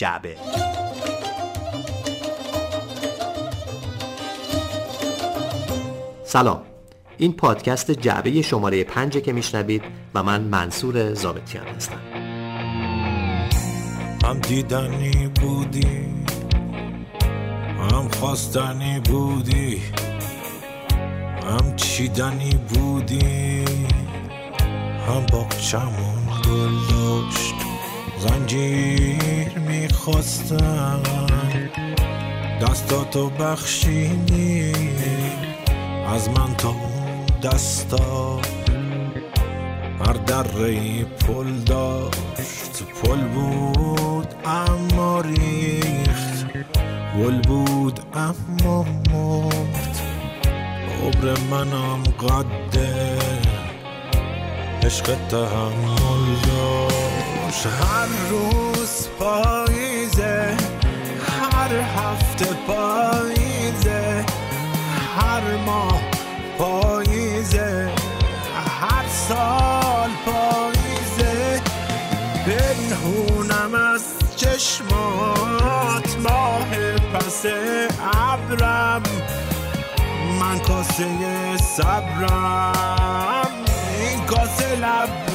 جعبه. سلام. این پادکست جعبه شماره پنج که میشنوید و من منصور زابتیان هستم. هم دیدنی بودی هم خواستنی بودی هم چیدنی بودی هم باقچمون گل داشت. زنجیر می‌خواستم. دستاتو بخشیدی. از من تا اون دستا. هر دره پل داشت. پل بود اما ریخت. گل بود اما مرد. عبر منم قده عشق تحمل داشت. هر روز پاییزه هر هفته پاییزه هر ماه پاییزه هر سال پاییزه. پنهونم از چشمات ماه پس ابرم. من کاسه صبرم. این کاسه لبریزه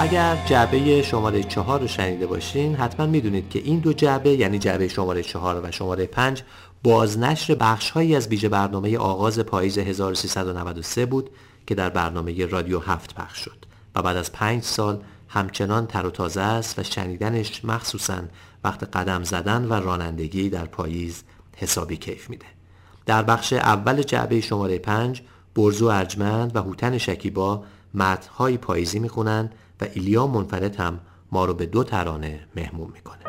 اگر جعبه شماره چهار رو شنیده باشین حتما می‌دونید که این دو جعبه یعنی جعبه شماره چهار و شماره پنج بازنشر بخش هایی از ویژه برنامه آغاز پاییز 1393 بود که در برنامه رادیو هفت پخش شد و بعد از پنج سال همچنان تر و تازه است و شنیدنش مخصوصا وقت قدم زدن و رانندگی در پاییز حسابی کیف میده. در بخش اول جعبه شماره پنج برزو ارجمند و هوتن شکیبا متنهای پاییزی می‌خونن و ایلیا منفرد هم ما رو به دو ترانه مهموم می‌کنه.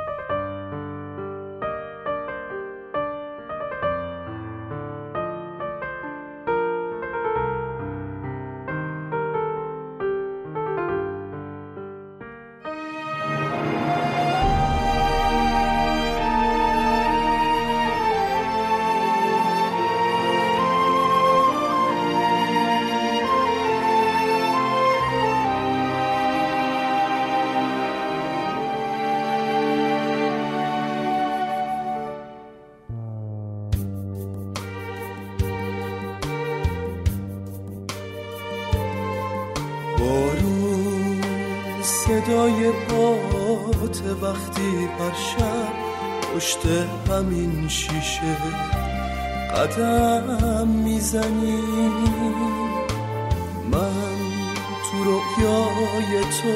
صدای پات وقتی هر شب پشت همین شیشه قدم می‌زنی. من تو رویای تو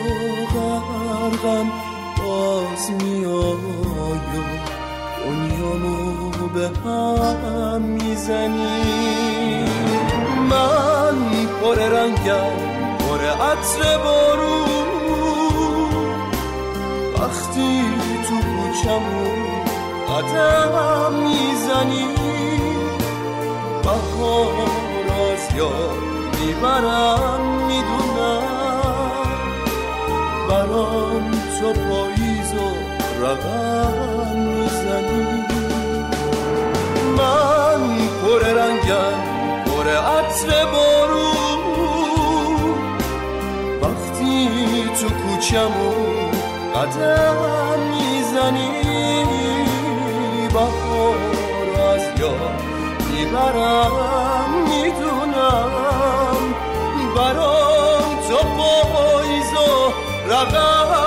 غرقم باز میای و دنیامو به هم می‌زنی. من پر رنگم پر عطر وقتی تو کوچمون قدم می‌زنی بهار از یاد می‌برم می‌دونم برام تو پاییز و رقم می‌زنی. من پر رنگم پر عطر بارون. وقتی تو کوچمون قدم می‌زنی بهار از یاد می‌برم می‌دونم برام تو پاییز و رقم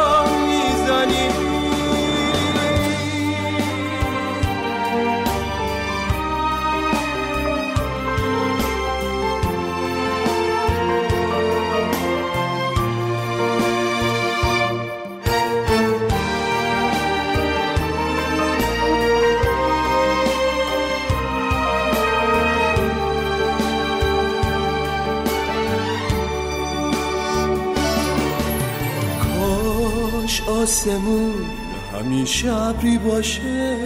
آسمون همیشه ابری باشه.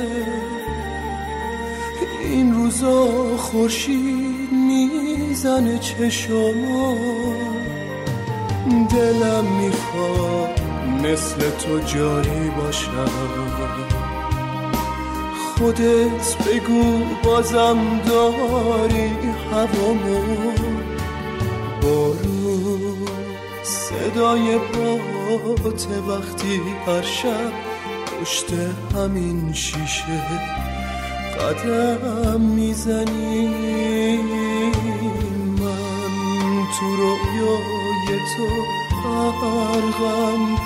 این روزا خورشید می‌زنه چشما دلم می‌خواد مثل تو جاری باشم. خودت بگو بازم داری هوامو. بارون صدای باته وقتی هر شب پشت همین شیشه قدم می‌زنی من تو رویای تو غرقم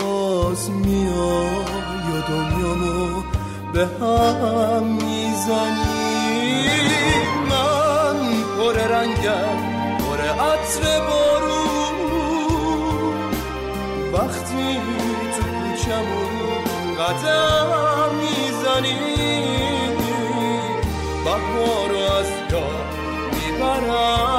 باز میای و دنیامو به هم می‌زنی من پر رنگم پر عطر تو کوچمون قدم می‌زنی. بهار از یاد می‌برم.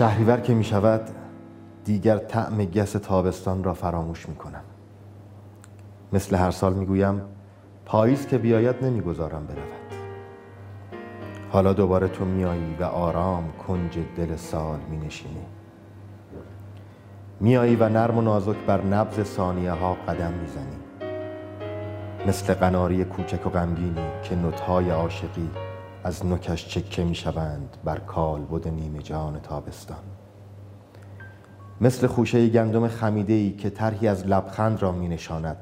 شهریور که می شود دیگر طعم گس تابستان را فراموش می کنم. مثل هر سال می گویم پاییز که بیاید نمی‌گذارم برود. حالا دوباره تو میایی و آرام کنج دل سال می نشینی. میایی و نرم و نازک بر نبض ثانیه ها قدم می‌زنی مثل قناری کوچک و غمگینی که نوتهای عاشقی از نوکش چکه می‌شوند بر کالبد نیمه جان تابستان. مثل خوشه گندم خمیده ای که طرحی از لبخند را می نشاند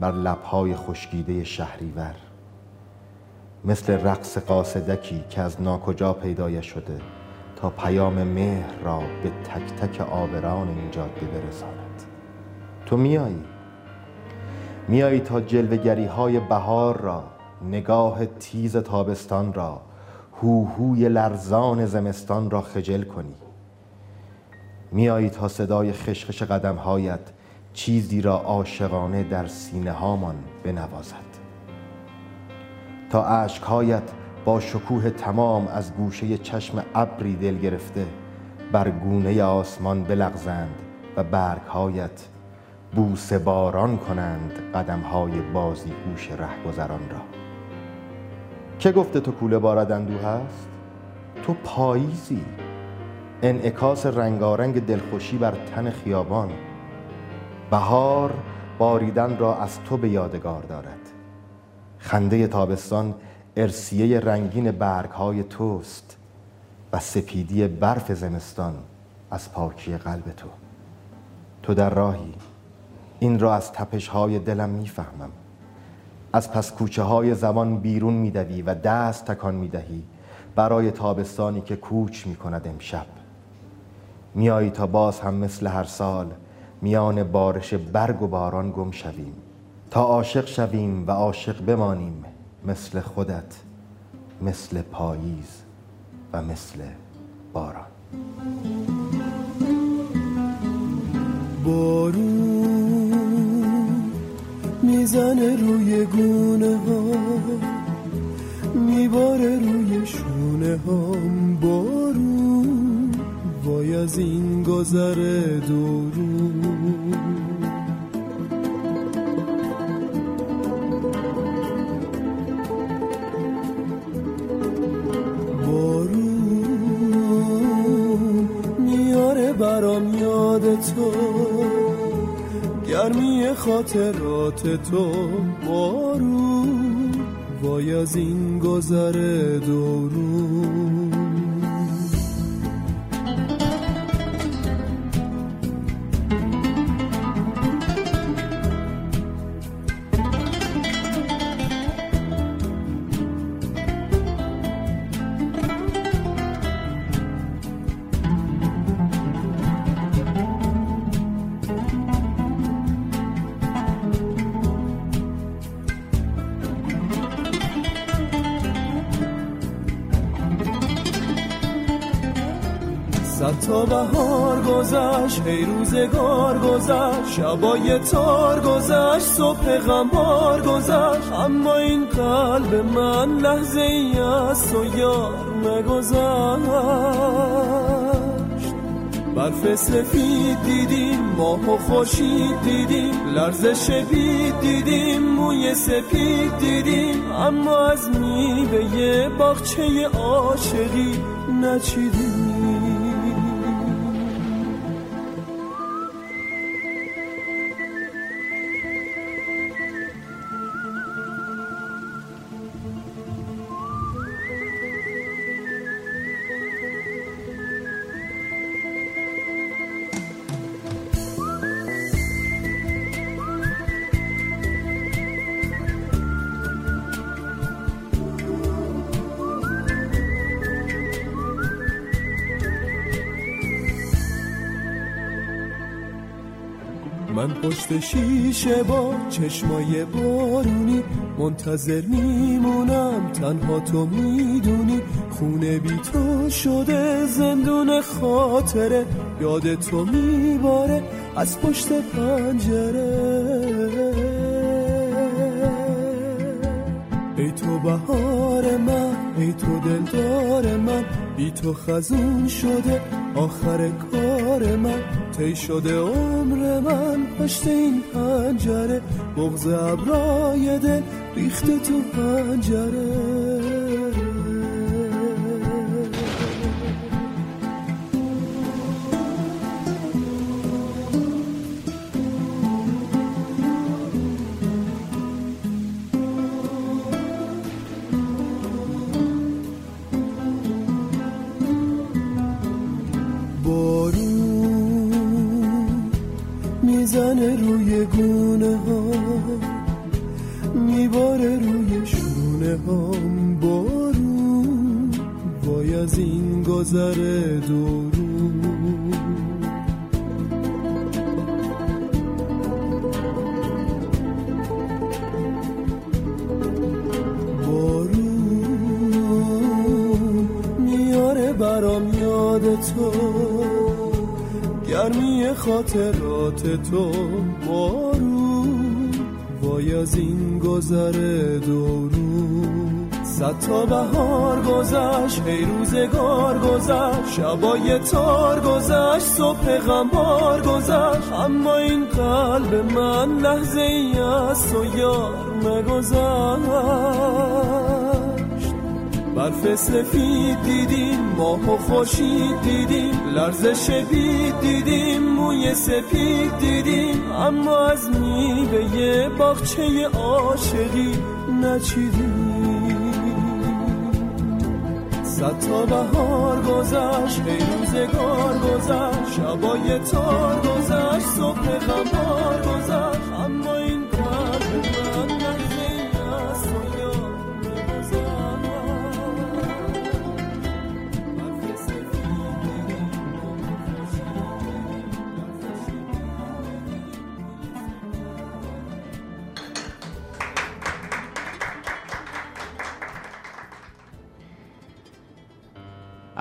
بر لبهای خشکیده شهریور. مثل رقص قاصدکی که از ناکجا پیدایش شده تا پیام مهر را به تک تک آبران این جاده برساند. تو میایی میایی تا جلوگری های بهار را نگاه تیز تابستان را هوهوی لرزان زمستان را خجل کنی. میایی تا صدای خشخش قدمهایت چیزی را عاشقانه در سینه هامان بنوازد. تا اشکهایت با شکوه تمام از گوشه چشم ابری دل گرفته بر گونه آسمان بلغزند و برگهایت بوسه باران کنند قدمهای بازی گوش رهگذران را. که گفته تو کوله بارد اندوه هست؟ تو پاییزی. انعکاس رنگارنگ دلخوشی بر تن خیابان. بهار باریدن را از تو به یادگار دارد. خنده تابستان ارسیه رنگین برگهای توست و سپیدی برف زمستان از پاکی قلب تو. تو در راهی. این را از تپشهای دلم می‌فهمم. از پس کوچه های زمان بیرون میدوی و دست تکان می‌دهی برای تابستانی که کوچ می‌کند امشب. میایی تا باز هم مثل هر سال میان بارش برگ و باران گم شویم. تا عاشق شویم و عاشق بمانیم مثل خودت مثل پاییز و مثل باران. بارون می‌زنه روی گونه ها میباره روی شونه هام بارون وای از این گذر دورون. خاطرات تو بارون. وای از این گذر دورون تا بهار گذشت ای روزگار گذشت شبای تار گذشت صبح غمار گذشت. اما این قلب من لحظه ای از تو یار نگذشت. برف سفید دیدیم ماه و خوشید دیدیم لرزش بید دیدیم موی سپید دیدیم. اما از میوه باغچه عاشقی نچیدیم. من پشت شیشه با چشمای بارونی منتظر میمونم تنها تو می‌دونی. خونه بی تو شده زندون خاطره. یاد تو میباره از پشت پنجره. ای تو بهار من ای تو دلدار من بی تو خزون شده آخر کار من. تی شده عمر من پشت این پنجره بغز ابرای دل ریخته تو پنجره. شبای تار گذشت صبح غمبار گذشت. اما این قلب من لحظه ای از تو یار نگذشت. برف سفید دیدیم ماه و خوشید دیدیم لرزش بید دیدیم موی سپید دیدیم. اما از میوه باغچه عاشقی نچیدیم. صد تا بهار گذشت ای روزگار گذشت. شبای تار گذشت صبح غمار گذشت. اما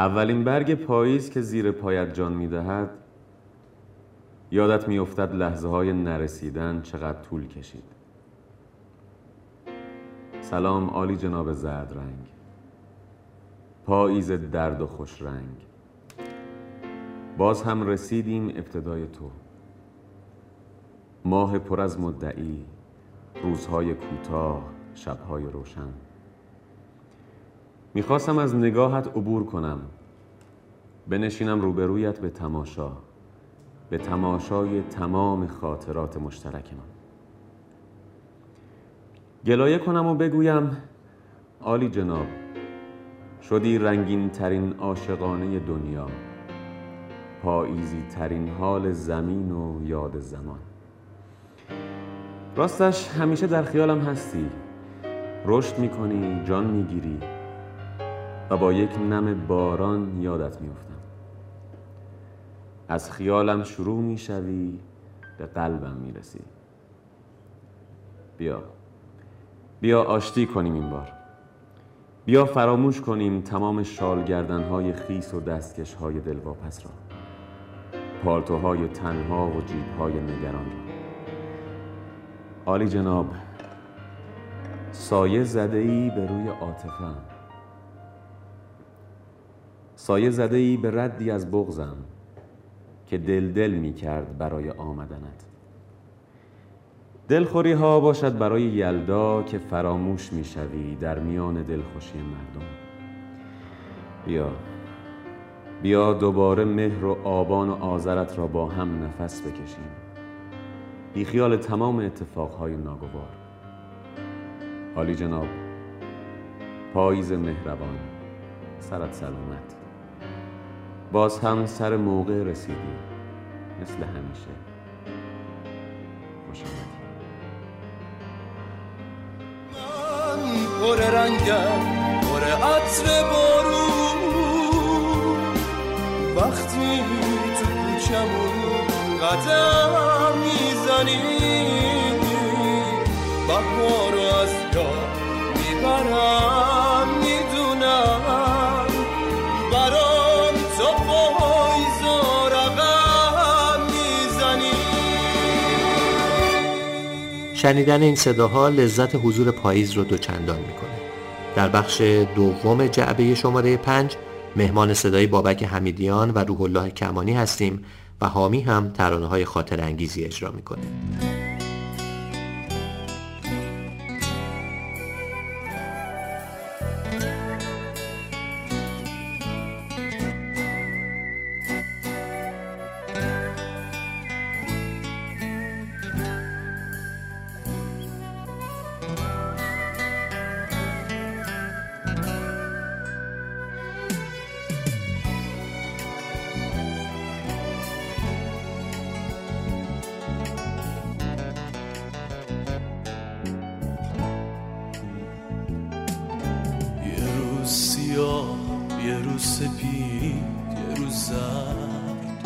اولین برگ پاییز که زیر پایت جان می‌دهد. یادت میافتد لحظه های نرسیدن چقدر طول کشید. سلام عالی جناب زرد رنگ. پاییز درد و خوش رنگ. باز هم رسیدیم ابتدای تو. ماه پر از مدعی روزهای کوتاه شبهای روشن. می‌خواستم از نگاهت عبور کنم. بنشینم روبرویت به تماشا به تماشای تمام خاطرات مشترک من گلایه کنم و بگویم عالی جناب شدی رنگین ترین عاشقانه دنیا پاییزی ترین حال زمین و یاد زمان. راستش همیشه در خیالم هستی. رشد می‌کنی جان می‌گیری. و با یک نم باران یادت میافتم. از خیالم شروع می‌شوی به قلبم می‌رسی. بیا. بیا آشتی کنیم این بار. بیا فراموش کنیم تمام شالگردن های خیس و دستکش های دلواپس را. پالتوهای تنها و جیب های نگران را. عالی جناب سایه زده ای به روی عاطفه‌ام. سایه زده ای به ردی از بغزم که دل دل می کرد برای آمدنت. دلخوری ها باشد برای یلدا که فراموش می شوی در میان دلخوشی مردم. بیا بیا دوباره مهر و آبان و آذرت را با هم نفس بکشیم. بی خیال تمام اتفاقهای ناگوار. حالی جناب پاییز مهربان سرت سلامت. باز هم سر موقع رسیدی مثل همیشه. خوش آمدی پر رنگم پر عطر بارون. وقتی تو کوچمون قدم می‌زنی بهار رو از یاد می‌برم. شنیدن این صداها لذت حضور پاییز رو دوچندان می‌کنه. در بخش دوم جعبه شماره پنج مهمان صدای بابک حمیدیان و روح الله کمانی هستیم و حامی هم ترانه های خاطر انگیزی اجرا می‌کنه. سپید یه روز زرد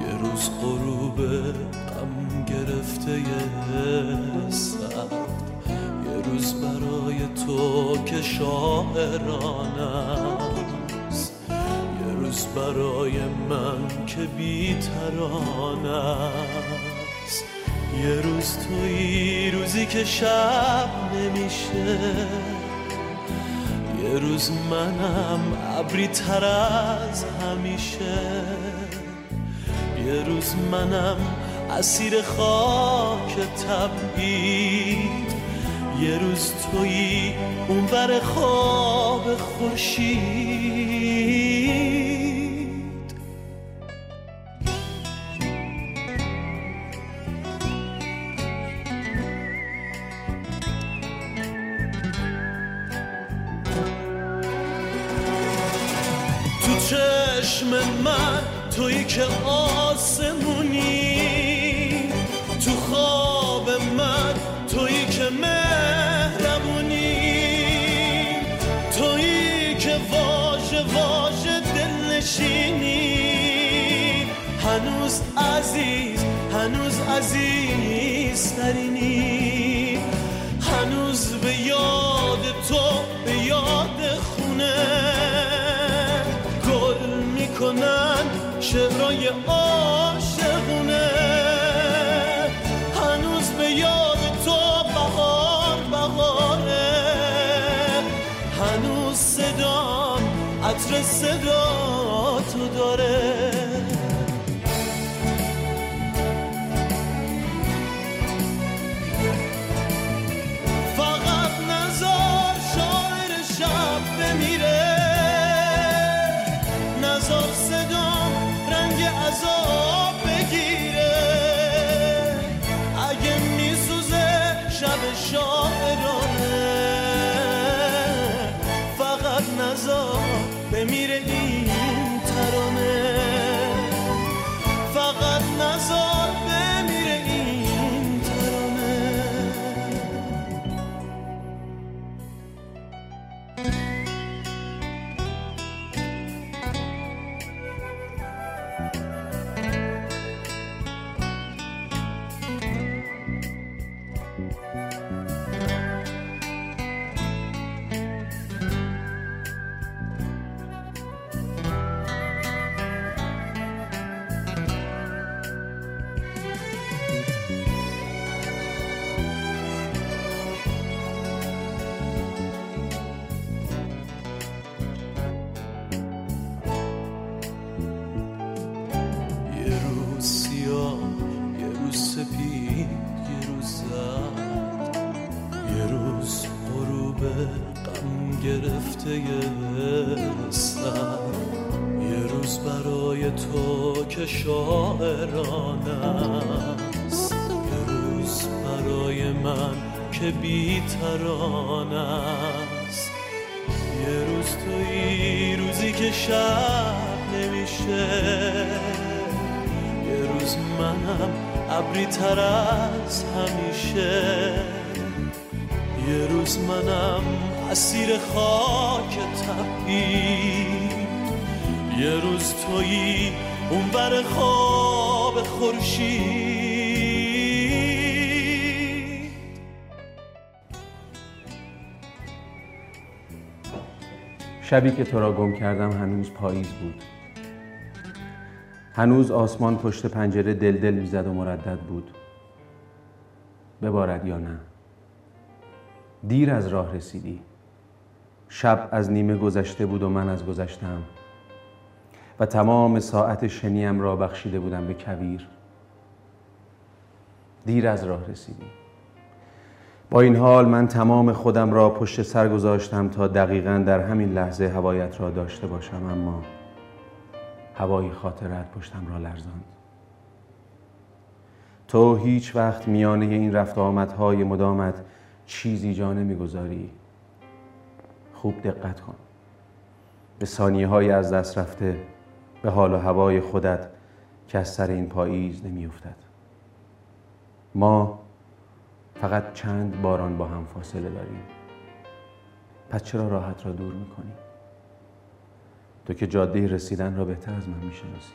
یه روز غروب غم گرفته یه سرد. یه روز برای تو که شاعرانه است. یه روز برای من که بی است. یه روز توی روزی که شب نمیشه. روز منم ابری تر از همیشه. یه روز منم اسیر خاک تبعید. یه روز تویی اون بر خواب خورشید. چشم من تویی که آسمونی. تو خواب من تویی که مهربونی. تویی که واژه واژه دل نشینی هنوز عزیز هنوز عزیز می‌کنن شعرهای عاشقونه. هنوز به یاد تو بهار بهاره. هنوز صدام عطر صدا که شاعران است. یه روز برای من که بیتران است. یه روز توی روزی که شب نمیشه. یه روز منم ابری تر از همیشه. یه روز منم اسیر خاک تپی. یه روز تویی اون بر خواب خورشید. شبی که تو را گم کردم هنوز پاییز بود. هنوز آسمان پشت پنجره دل دل می‌زد و مردد بود. ببارد یا نه؟ دیر از راه رسیدی. شب از نیمه گذشته بود و من از گذشتم و تمام ساعت شنیم را بخشیده بودم به کویر. دیر از راه رسیدی با این حال من تمام خودم را پشت سر گذاشتم تا دقیقا در همین لحظه هوایت را داشته باشم اما هوای خاطرت پشتم را لرزاند. تو هیچ وقت میانه این رفت آمدهای مدامت چیزی جا نمی‌گذاری. خوب دقت کن. به ثانیه های از دست رفته به حال و هوای خودت که از سر این پاییز نمیافتد. ما فقط چند باران با هم فاصله داریم. پس چرا راحت را دور می‌کنی؟ تو که جاده رسیدن را بهتر از من می‌شناسی.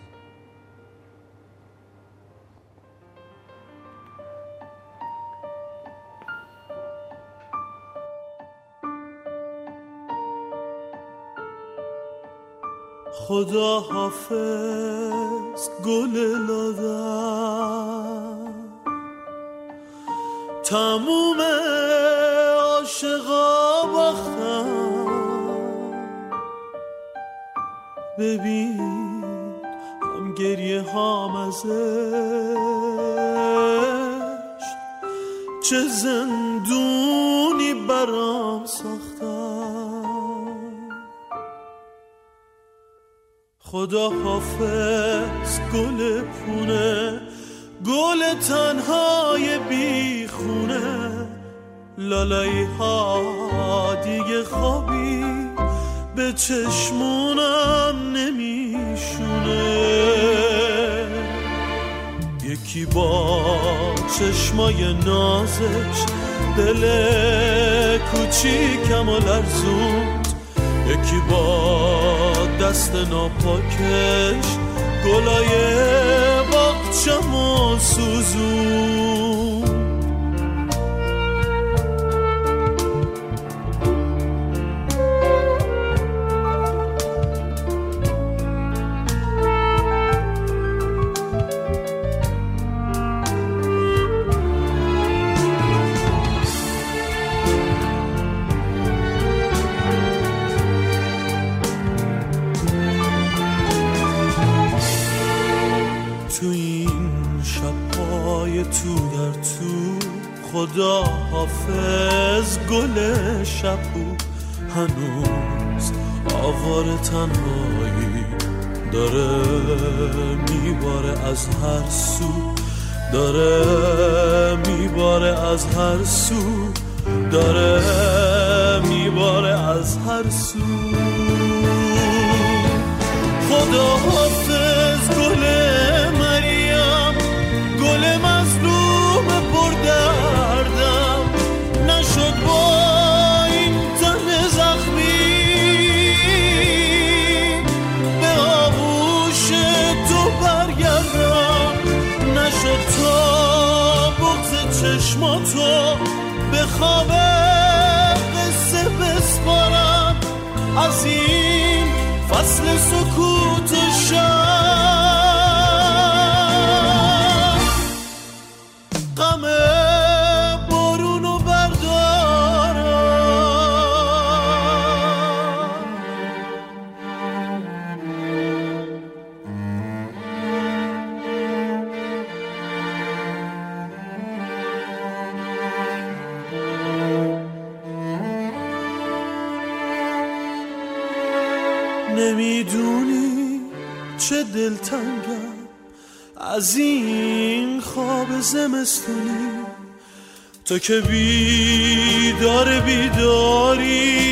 خدا حافظ گل لادم تموم عاشقا باختم ببین هم گریه هام ازش چه زندونی خدا حافظ گل پونه گل تنهای بیخونه. لالایی ها دیگه خوابی به چشمونم نمیشونه. یکی با چشمای نازش دل کوچیکم و لرزوند یکی با دست ناپاکش گلای باغچم و سوزون. گل شبو هنوز آوار تنهایی داره میباره از هر سو داره میباره از هر سو داره میباره از هر سو. خدا نمی‌دونی چه دلتنگم. از این خواب زمستونی. تو که بیدار بیداری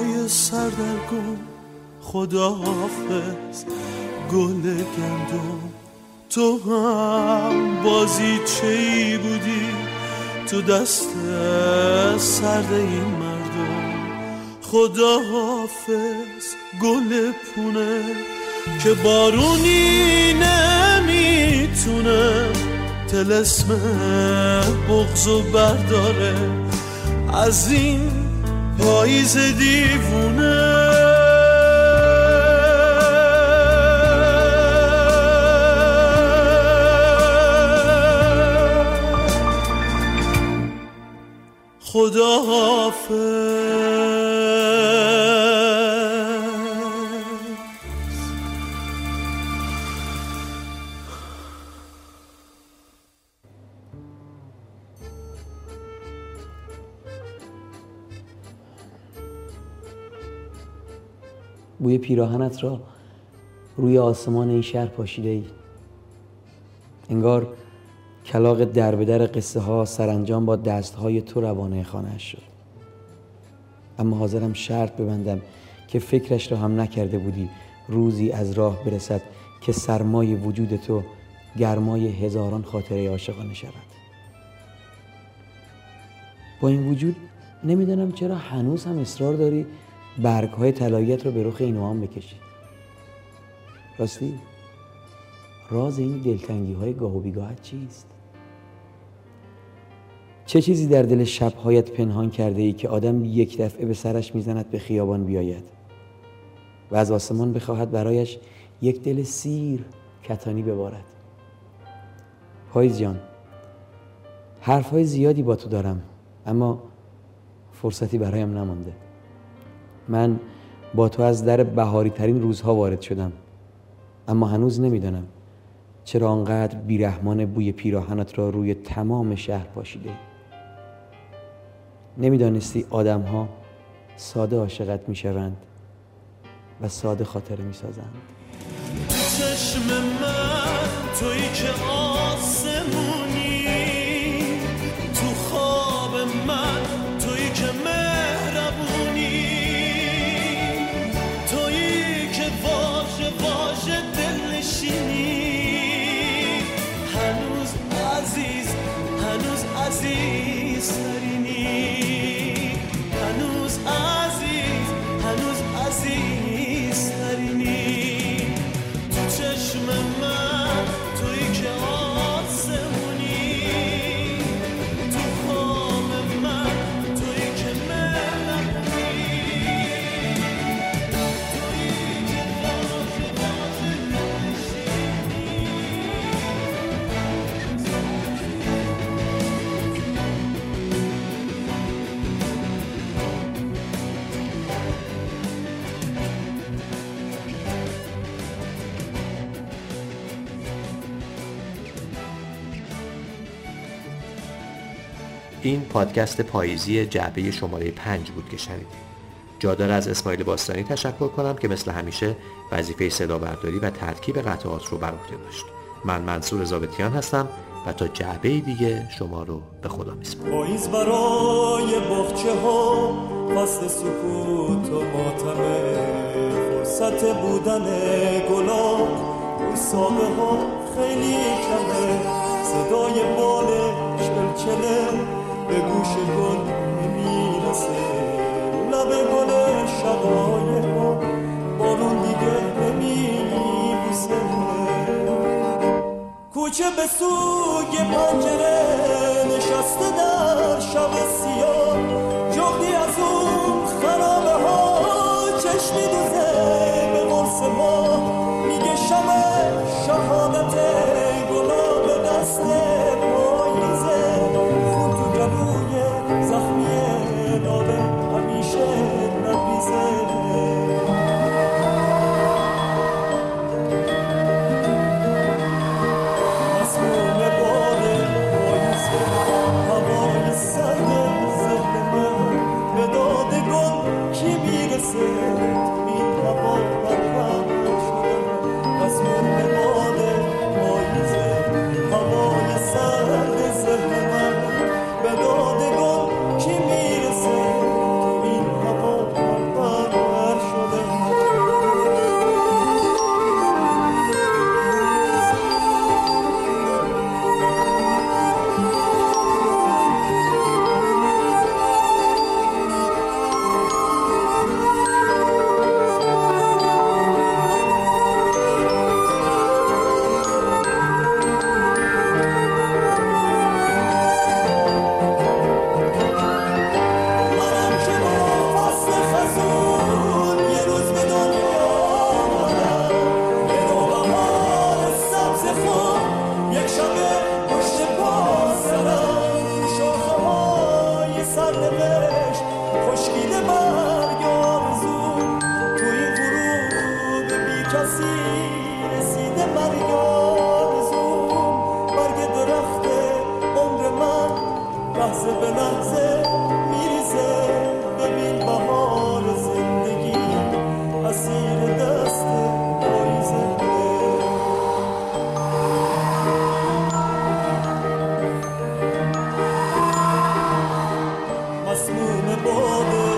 رویای سردرگم خداحافظ گل گندم. تو هم بازی چی بودی؟ تو دست سرد این مردم. خداحافظ گل پونه که بارونی نمی‌تونه تلسم بغض برداره. از این پاییز دیوونه. خدا حافظ بوی پیراهنت را روی آسمان این شهر پاشیده ای. انگار کلاق در به در قصه ها سرانجام با دست های تو روانه خانهش شد. اما حاضرم شرط ببندم که فکرش را هم نکرده بودی روزی از راه برسد که سرمای وجود تو گرمای هزاران خاطره عاشقانه شود. با این وجود نمی‌دانم چرا هنوز هم اصرار داری برگ های طلاییت رو به رخ این هم بکشی راستی راز این دلتنگی های گاه و بیگاهت چیست؟ چه چیزی در دل شبهایت پنهان کرده ای که آدم یک دفعه به سرش می‌زند به خیابان بیاید و از آسمان بخواهد برایش یک دل سیر کتانی ببارد؟ پاییز جان حرفهای زیادی با تو دارم اما فرصتی برایم نمانده. من با تو از در بهاری ترین روزها وارد شدم. اما هنوز نمی‌دانم چرا آنقدر بیرحمان بوی پیراهنت را روی تمام شهر پاشیده. نمی‌دانستی آدم ها ساده عاشقت می‌شوند و ساده خاطره می‌سازند. چشم من تویی که آسمونی این پادکست پاییزی جعبه شماره پنج بود که شنیدید. جا داره از اسماعیل باستانی تشکر کنم که مثل همیشه وظیفه صدا برداری و ترکیب قطعات رو بر عهده داشت. من منصور زابتیان هستم و تا جعبه دیگه شما رو به خدا میسپارم. پاییز برای بخچه ها فصل سکوت و ماتمه فرصت بودن گلا روی ساقه ها خیلی کمه. صدای بال چلچله. به گوش گل نمی‌رسه لب گل شقایق ها بارون دیگه نمیبوسه. کوچه به سوی پنجره Oh,